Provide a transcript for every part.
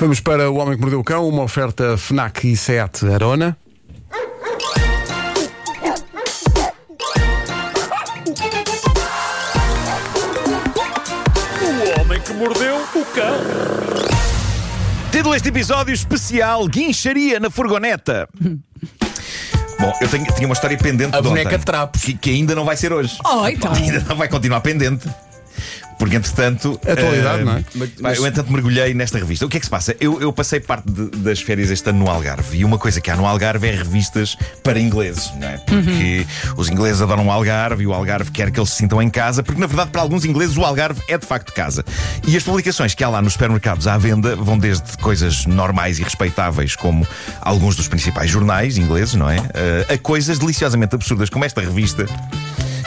Vamos para O Homem que Mordeu o Cão, uma oferta FNAC e SEAT Arona. O homem que mordeu o cão. Título deste episódio especial: Guincharia na furgoneta. Bom, eu tenho, tinha uma história pendente A de boneca ontem, de trapos. Que, que ainda não vai ser hoje. Oh, então. Ainda não vai continuar pendente. Porque, entretanto. Atualidade, eh, não é? pá, Eu, entretanto, mergulhei nesta revista. O que é que se passa? Eu, eu passei parte de- das férias este ano no Algarve. E uma coisa que há no Algarve é revistas para ingleses, não é? Porque os ingleses adoram o Algarve e o Algarve quer que eles se sintam em casa. Porque, na verdade, para alguns ingleses, o Algarve é de facto casa. E as publicações que há lá nos supermercados à venda vão desde coisas normais e respeitáveis, como alguns dos principais jornais ingleses, não é? Eh, a coisas deliciosamente absurdas, como esta revista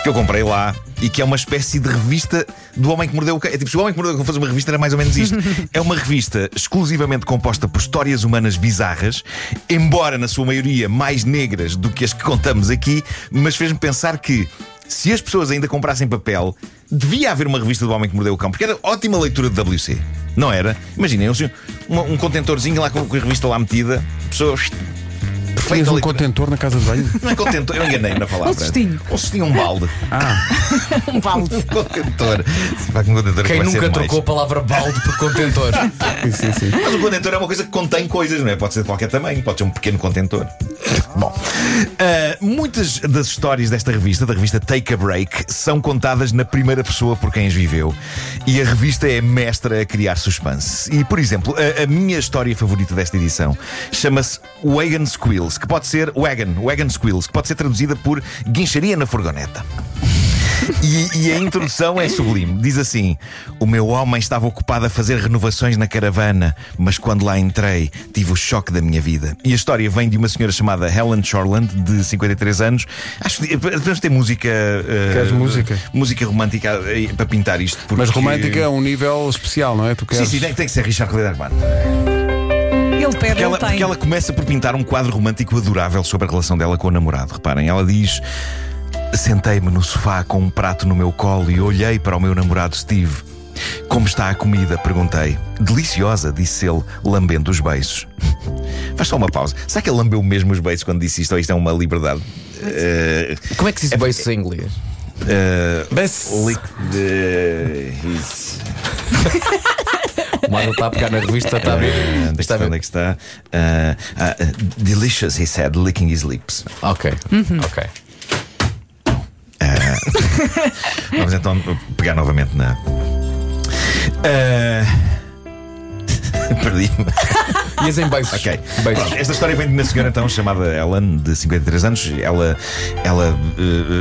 que eu comprei lá e que é uma espécie de revista do Homem que Mordeu o Cão. É tipo, se o Homem que Mordeu o Cão fosse uma revista, era mais ou menos isto. é uma revista exclusivamente composta por histórias humanas bizarras, embora na sua maioria mais negras do que as que contamos aqui, mas fez-me pensar que. Se as pessoas ainda comprassem papel, devia haver uma revista do Homem que Mordeu o Cão, porque era ótima leitura de WC, não era? Imaginem, um, um contentorzinho lá com, com a revista lá metida, pessoas. Tens Perfeita um contentor na casa de banho? Não é contentor, eu enganei na palavra. Um cestinho. Um cestinho, um balde. Um balde. Um contentor. Se vai com um contentor Quem nunca mais. trocou a palavra balde por contentor? sim, sim, sim. Mas o contentor é uma coisa que contém coisas, não é? Pode ser de qualquer tamanho, pode ser um pequeno contentor. Bom, ah, muitas das histórias desta revista, da revista Take a Break, são contadas na primeira pessoa por quem as viveu. E a revista é mestra a criar suspense. E, por exemplo, a, a minha história favorita desta edição chama-se Wagon Squeals, que pode ser Wagon, Wagon Squeals, que pode ser traduzida por guincharia na furgoneta. E, e a introdução é sublime. Diz assim: O meu homem estava ocupado a fazer renovações na caravana, mas quando lá entrei, tive o choque da minha vida. E a história vem de uma senhora chamada Helen Shorland, de 53 anos. Acho que devemos ter música. eh, Queres música? Música romântica eh, para pintar isto. Mas porque- romântica é um nível especial, não é? Tu Sim, queres... sim, tem, tem que ser Richard Clayderman. Ele pede, Porque ela, porque ela começa por pintar um quadro romântico adorável sobre a relação dela com o namorado. Reparem, ela diz: Sentei-me no sofá com um prato no meu colo e olhei para o meu namorado Steve. Como está a comida? Perguntei. Deliciosa, disse ele, lambendo os beiços. Faz só uma pausa. Será que ele lambeu mesmo os beiços quando disse isto ou isto é uma liberdade? Eh, Como é que se diz beiços em inglês? eh, Bess. lick the his. O Marco está a pegar na revista, está a ver? Onde é que Está? Onde é que está? Ah, ah, delicious, he said, licking his lips. Ok, Uhum. ok. Vamos então pegar novamente na. Ah, Perdi-me. Ias em beiços. Ok. Beiços. Esta história vem de uma senhora então chamada Ellen, de 53 anos. Ela, ela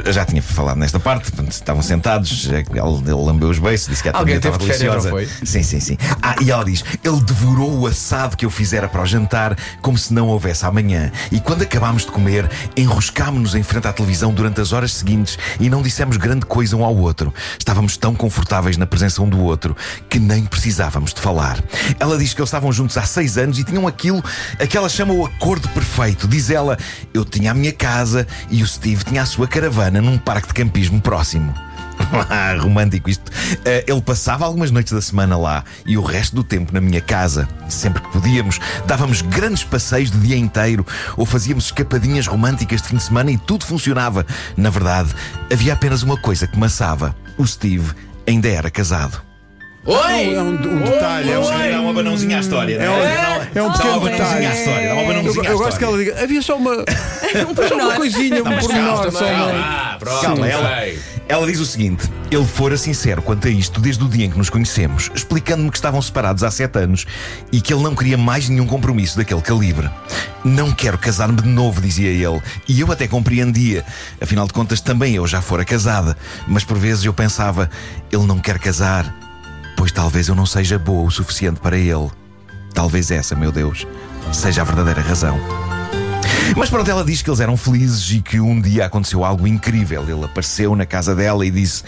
eh, já tinha falado nesta parte, portanto, estavam sentados, eh, ele, lambeu os beiços, disse que a Alguém estava deliciosa. não Sim, sim, sim. Ah, e ela diz: ele devorou o assado que eu fizera para o jantar como se não houvesse amanhã. E quando acabámos de comer, enroscámos-nos em frente à televisão durante as horas seguintes e não dissemos grande coisa um ao outro. Estávamos tão confortáveis na presença um do outro que nem precisávamos de falar. Ela diz que eles estavam juntos há seis anos e tinham aquilo, aquela chama o acordo perfeito. Diz ela: eu tinha a minha casa e o Steve tinha a sua caravana num parque de campismo próximo. Ah, romântico isto. Eh, ele passava algumas noites da semana lá e o resto do tempo na minha casa. Sempre que podíamos, dávamos grandes passeios de dia inteiro ou fazíamos escapadinhas românticas de fim de semana e tudo funcionava. Na verdade, havia apenas uma coisa que maçava: o Steve ainda era casado. Oi! É um, um detalhe, é um, Dá uma banãozinha à história, é um, é um pequeno uma banãozinha detalhe. à história. Dá uma Eu, banãozinha eu gosto que história. ela diga, havia só uma, só uma coisinha, um mas pormenor, calma, só uma. Ah, pronto. Calma, ela, sei. ela diz o seguinte: ele fora sincero quanto a isto desde o dia em que nos conhecemos, explicando-me que estavam separados há sete anos e que ele não queria mais nenhum compromisso daquele calibre. Não quero casar-me de novo, dizia ele. E eu até compreendia. Afinal de contas, também eu já fora casada. Mas por vezes eu pensava: ele não quer casar, pois talvez eu não seja boa o suficiente para ele. Talvez essa, meu Deus, seja a verdadeira razão. Mas pronto, ela diz que eles eram felizes e que um dia aconteceu algo incrível. Ele apareceu na casa dela e disse: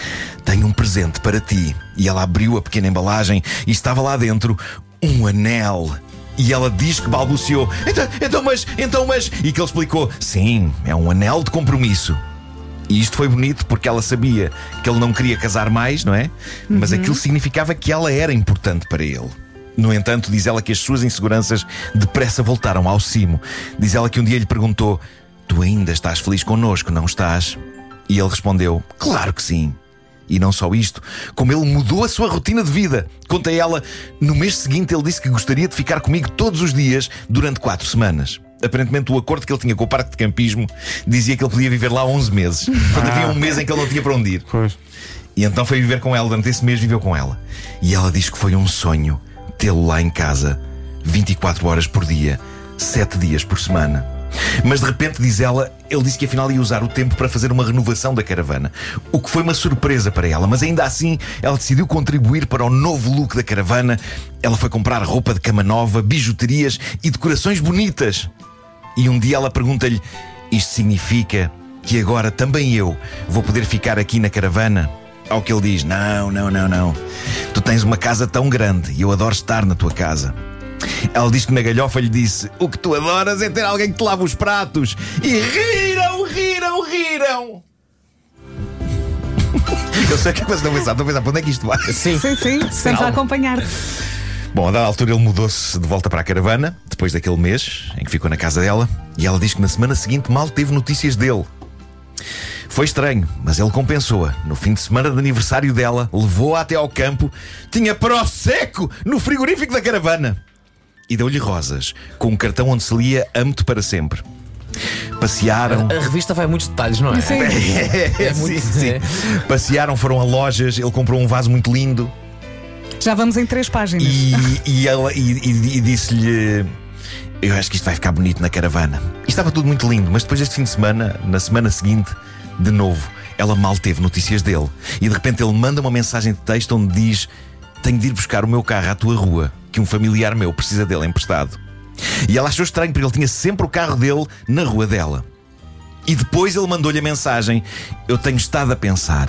Tenho um presente para ti. E ela abriu a pequena embalagem e estava lá dentro um anel. E ela diz que balbuciou: Então, então mas, então, mas. E que ele explicou: Sim, é um anel de compromisso. E isto foi bonito porque ela sabia que ele não queria casar mais, não é? Mas aquilo significava que ela era importante para ele. No entanto, diz ela que as suas inseguranças depressa voltaram ao cimo. Diz ela que um dia lhe perguntou: Tu ainda estás feliz connosco, não estás? E ele respondeu: Claro que sim. E não só isto, como ele mudou a sua rotina de vida. Conta ela, no mês seguinte ele disse que gostaria de ficar comigo todos os dias durante quatro semanas. Aparentemente, o acordo que ele tinha com o parque de campismo dizia que ele podia viver lá 11 meses. Portanto, havia um mês em que ele não tinha para onde ir. Pois. E então foi viver com ela, durante esse mês viveu com ela. E ela diz que foi um sonho tê-lo lá em casa, 24 horas por dia, 7 dias por semana. Mas de repente, diz ela, ele disse que afinal ia usar o tempo para fazer uma renovação da caravana. O que foi uma surpresa para ela, mas ainda assim ela decidiu contribuir para o novo look da caravana. Ela foi comprar roupa de cama nova, bijuterias e decorações bonitas. E um dia ela pergunta-lhe: Isto significa que agora também eu vou poder ficar aqui na caravana? Ao que ele diz: Não, não, não, não. Tu tens uma casa tão grande e eu adoro estar na tua casa. Ela diz que na galhofa lhe disse: O que tu adoras é ter alguém que te lava os pratos. E riram, riram, riram. Eu sei que é vocês estão a pensar, estão a pensar para onde é que isto vai? Sim. Sim, sim, estamos a acompanhar. Bom, a dada altura ele mudou-se de volta para a caravana, depois daquele mês em que ficou na casa dela, e ela diz que na semana seguinte mal teve notícias dele. Foi estranho, mas ele compensou-a. No fim de semana de aniversário dela, levou-a até ao campo, tinha prosecco no frigorífico da caravana. E deu-lhe rosas, com um cartão onde se lia Amo-te para sempre. Passearam. A revista vai a muitos detalhes, não é? Sim. É, muito- sim, sim. é. Passearam, foram a lojas, ele comprou um vaso muito lindo. Já vamos em três páginas. E, e ela e, e- e disse-lhe: Eu acho que isto vai ficar bonito na caravana. E estava tudo muito lindo, mas depois deste fim de semana, na semana seguinte, de novo, ela mal teve notícias dele. E de repente ele manda uma mensagem de texto onde diz: Tenho de ir buscar o meu carro à tua rua, que um familiar meu precisa dele emprestado. E ela achou estranho, porque ele tinha sempre o carro dele na rua dela. E depois ele mandou-lhe a mensagem: Eu tenho estado a pensar.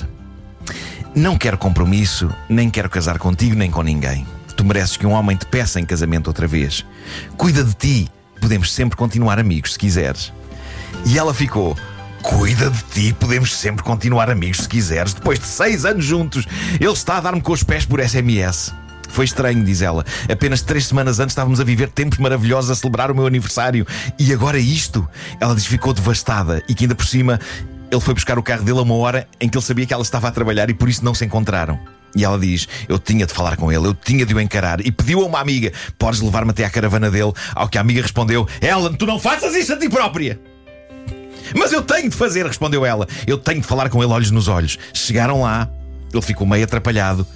Não quero compromisso, nem quero casar contigo, nem com ninguém. Tu mereces que um homem te peça em casamento outra vez. Cuida de ti. Podemos sempre continuar amigos se quiseres. E ela ficou. Cuida de ti, podemos sempre continuar amigos se quiseres. Depois de seis anos juntos, ele está a dar-me com os pés por SMS. Foi estranho, diz ela. Apenas três semanas antes estávamos a viver tempos maravilhosos a celebrar o meu aniversário. E agora isto? Ela diz ficou devastada e que ainda por cima ele foi buscar o carro dele a uma hora em que ele sabia que ela estava a trabalhar e por isso não se encontraram. E ela diz: Eu tinha de falar com ele, eu tinha de o encarar. E pediu a uma amiga: Podes levar-me até à caravana dele? Ao que a amiga respondeu: Ellen, tu não faças isso a ti própria! Mas eu tenho de fazer, respondeu ela. Eu tenho de falar com ele olhos nos olhos. Chegaram lá, ele ficou meio atrapalhado.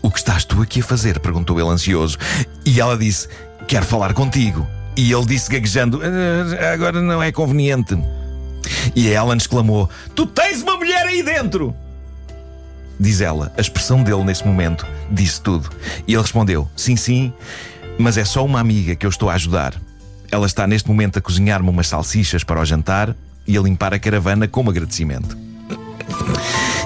O que estás tu aqui a fazer? perguntou ele ansioso. E ela disse: Quero falar contigo. E ele disse gaguejando: "Ah, Agora não é conveniente. E Ellen exclamou: Tu tens uma mulher aí dentro! Diz ela, a expressão dele nesse momento disse tudo. E ele respondeu: Sim, sim, mas é só uma amiga que eu estou a ajudar. Ela está neste momento a cozinhar-me umas salsichas para o jantar e a limpar a caravana como agradecimento.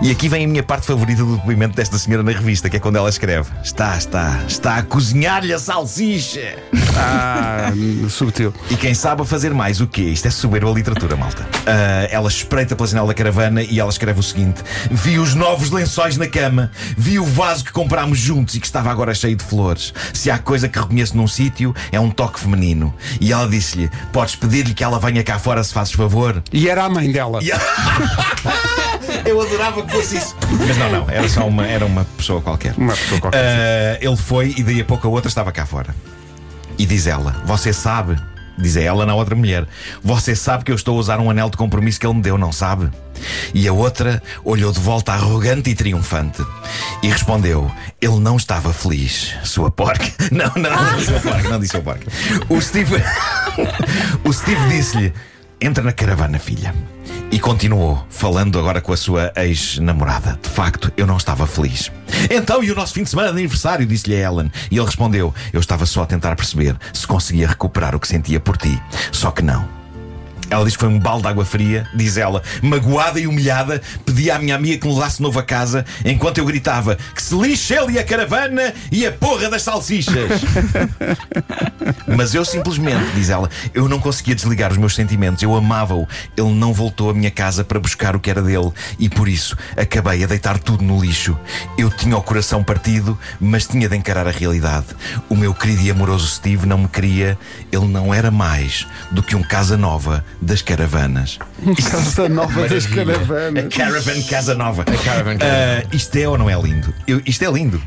E aqui vem a minha parte favorita do depoimento desta senhora na revista, que é quando ela escreve: Está, está, está a cozinhar-lhe a salsicha! Ah, subtil. E quem sabe a fazer mais o quê? Isto é soberba literatura, malta. Ah, ela espreita pela janela da caravana e ela escreve o seguinte: Vi os novos lençóis na cama, vi o vaso que comprámos juntos e que estava agora cheio de flores. Se há coisa que reconheço num sítio, é um toque feminino. E ela disse-lhe: Podes pedir-lhe que ela venha cá fora se fazes favor? E era a mãe dela. E Eu adorava que fosse isso. Mas não, não, era só uma, era uma pessoa qualquer. Uma pessoa qualquer. Ah, ele foi e daí a pouco a outra estava cá fora. E diz ela: Você sabe, diz a ela na outra mulher, você sabe que eu estou a usar um anel de compromisso que ele me deu, não sabe? E a outra olhou de volta arrogante e triunfante e respondeu: Ele não estava feliz, sua porca. Não, não, não disse sua porca, não disse sua porca. O Steve, o Steve disse-lhe: Entra na caravana, filha. E continuou, falando agora com a sua ex-namorada. De facto, eu não estava feliz. Então, e o nosso fim de semana de aniversário? Disse-lhe a Ellen. E ele respondeu: Eu estava só a tentar perceber se conseguia recuperar o que sentia por ti. Só que não. Ela diz que foi um balde de água fria. Diz ela, magoada e humilhada, pedi à minha amiga que me levasse novo a casa, enquanto eu gritava que se lixe ele e a caravana e a porra das salsichas. Mas eu simplesmente, diz ela, eu não conseguia desligar os meus sentimentos. Eu amava-o. Ele não voltou à minha casa para buscar o que era dele e por isso acabei a deitar tudo no lixo. Eu tinha o coração partido, mas tinha de encarar a realidade. O meu querido e amoroso Steve não me queria. Ele não era mais do que um casa nova das caravanas. Casa nova das A caravanas. Caravan Casa Nova. A Caravan Casa Ah, isto é ou não é lindo? Eu- isto é lindo.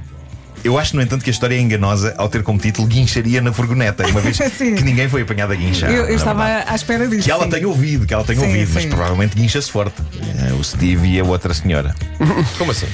Eu acho, no entanto, que a história é enganosa ao ter como título Guincharia na Furgoneta, uma vez que ninguém foi apanhado a guinchar. Eu, eu estava verdade. à espera disso. Que ela sim. tenha ouvido, que ela tenha Sim, ouvido, mas sim. provavelmente guincha-se forte. Eh, O Steve e a outra senhora. Como assim?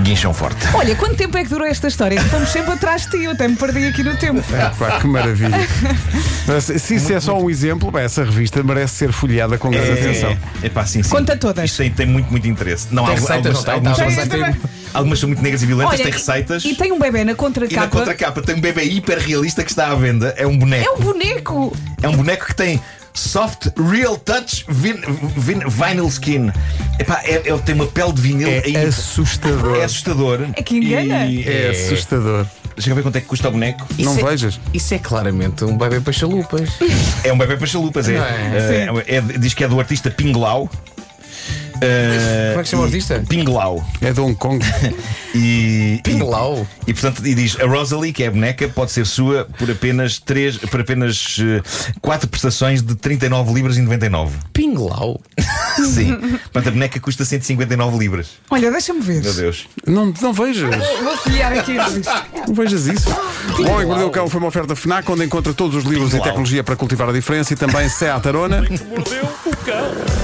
Guincham forte. Olha, quanto tempo é que durou esta história? Estamos sempre atrás de ti, eu até me perdi aqui no tempo. É, pá, que maravilha. Mas, se isso é só um exemplo, pá, essa revista merece ser folheada com grande atenção. É, pá, sim, sim. Conta todas. Isto tem, tem muito, muito interesse. Não, Tem algu- receitas, não tem? algumas, Tá, algumas, Tem, tem- tem- algumas são muito negras e violentas, Olha, têm e- receitas. E, tem um bebê na E contracapa. na contracapa tem um bebê hiper realista que está à venda. É um boneco. É um boneco! É um boneco que tem soft real touch vin, vin- vinyl skin. Epá, é, é- tem uma pele de vinil É aí- assustador. é assustador. É que engana. E, É assustador. Chega a ver quanto é que custa o boneco? Não Isso é- vejas. Isso é claramente um bebê para chalupas. É um bebê para chalupas, é. Não é? É- diz que é do artista Pinglau. Eh, Como é que se chama o e- artista? Pinglau. É de Hong Kong. E, Pinglau. E, e, portanto, e diz: a Rosalie, que é a boneca, pode ser sua por apenas, três, por apenas eh, quatro prestações de 39 libras e 99. Pinglau. Sim. Portanto, a boneca custa 159 libras. Olha, deixa-me ver. Meu Deus. Não, não vejas. Vou folhear aqui. Não vejas isso. O Homem que Mordeu o Cão foi uma oferta FNAC onde encontra todos os livros e Pinglau. tecnologia para cultivar a diferença e também Seat Arona. que mordeu o cão.